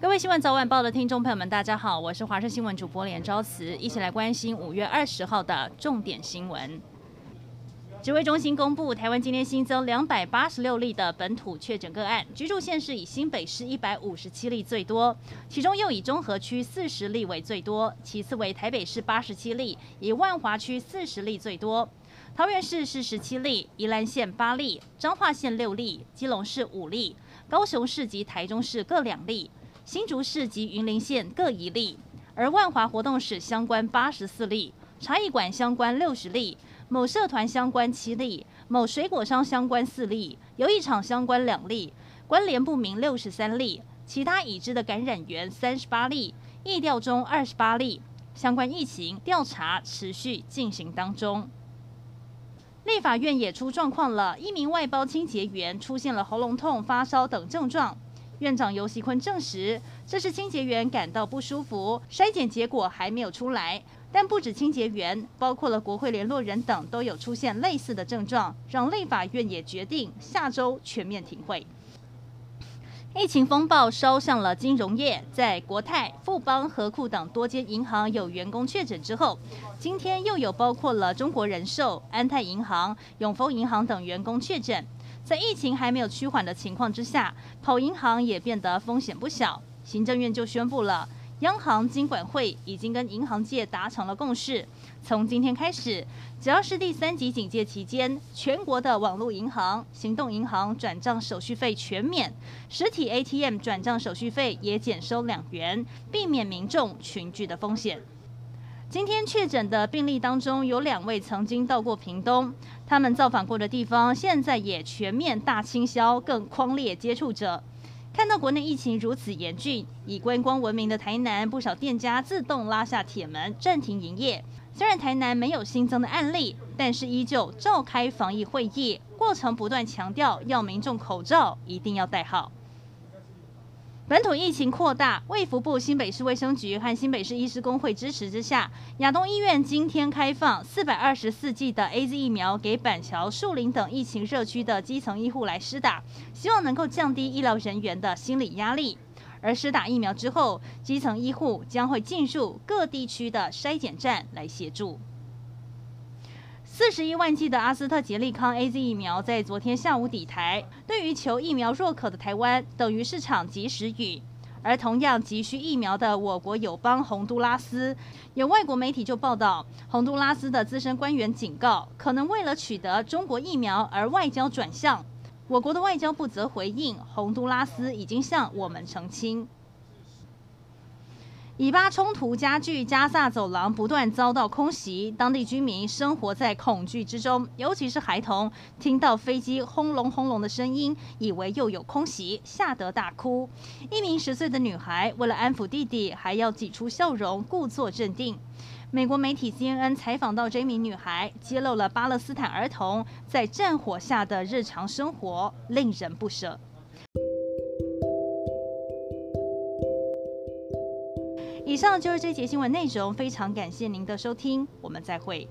各位新闻早晚报的听众朋友们，大家好，我是华视新闻主播连昭慈，一起来关心五月二十号的重点新闻。指挥中心公布，台湾今天新增两百八十六例的本土确诊个案，居住县市以新北市一百五十七例最多，其中又以中和区四十例为最多，其次为台北市八十七例，以万华区四十例最多。桃园市是十七例，宜兰县八例，彰化县六例，基隆市五例，高雄市及台中市各两例，新竹市及云林县各一例，而万华活动室相关八十四例，茶艺馆相关六十例。某社团相关七例，某水果商相关四例，游艺场相关两例，关联不明六十三例，其他已知的感染源三十八例，疫调中二十八例，相关疫情调查持续进行当中。立法院也出状况了，一名外包清洁员出现了喉咙痛、发烧等症状，院长游锡坤证实这是清洁员感到不舒服，筛检结果还没有出来。但不止清洁员，包括了国会联络人等都有出现类似的症状，让立法院也决定下周全面停会。疫情风暴烧向了金融业，在国泰、富邦、和库等多间银行有员工确诊之后，今天又有包括了中国人寿、安泰银行、永丰银行等员工确诊。在疫情还没有趋缓的情况之下，跑银行也变得风险不小。行政院就宣布了。央行金管会已经跟银行界达成了共识，从今天开始，只要是第三级警戒期间，全国的网络银行、行动银行转账手续费全免，实体 ATM 转账手续费也减收两元，避免民众群聚的风险。今天确诊的病例当中，有两位曾经到过屏东，他们造访过的地方现在也全面大清消，更匡列接触者。看到国内疫情如此严峻，以观光闻名的台南，不少店家自动拉下铁门，暂停营业。虽然台南没有新增的案例，但是依旧召开防疫会议，过程不断强调要民众口罩一定要戴好。本土疫情扩大，卫福部新北市卫生局和新北市医师公会支持之下，亚东医院今天开放四百二十四剂的 AZ 疫苗给板桥、树林等疫情热区的基层医护来施打，希望能够降低医疗人员的心理压力。而施打疫苗之后，基层医护将会进入各地区的筛检站来协助。四十一万剂的阿斯特捷利康 AZ 疫苗在昨天下午抵台，对于求疫苗若渴的台湾，等于市场及时雨。而同样急需疫苗的我国友邦洪都拉斯，有外国媒体就报道，洪都拉斯的资深官员警告，可能为了取得中国疫苗而外交转向。我国的外交部则回应，洪都拉斯已经向我们澄清。以巴冲突加剧，加萨走廊不断遭到空袭，当地居民生活在恐惧之中，尤其是孩童，听到飞机轰隆轰隆的声音，以为又有空袭，吓得大哭。一名十岁的女孩为了安抚弟弟，还要挤出笑容，故作镇定。美国媒体 CNN 采访到这名女孩，揭露了巴勒斯坦儿童在战火下的日常生活，令人不舍。以上就是这节新闻内容，非常感谢您的收听，我们再会。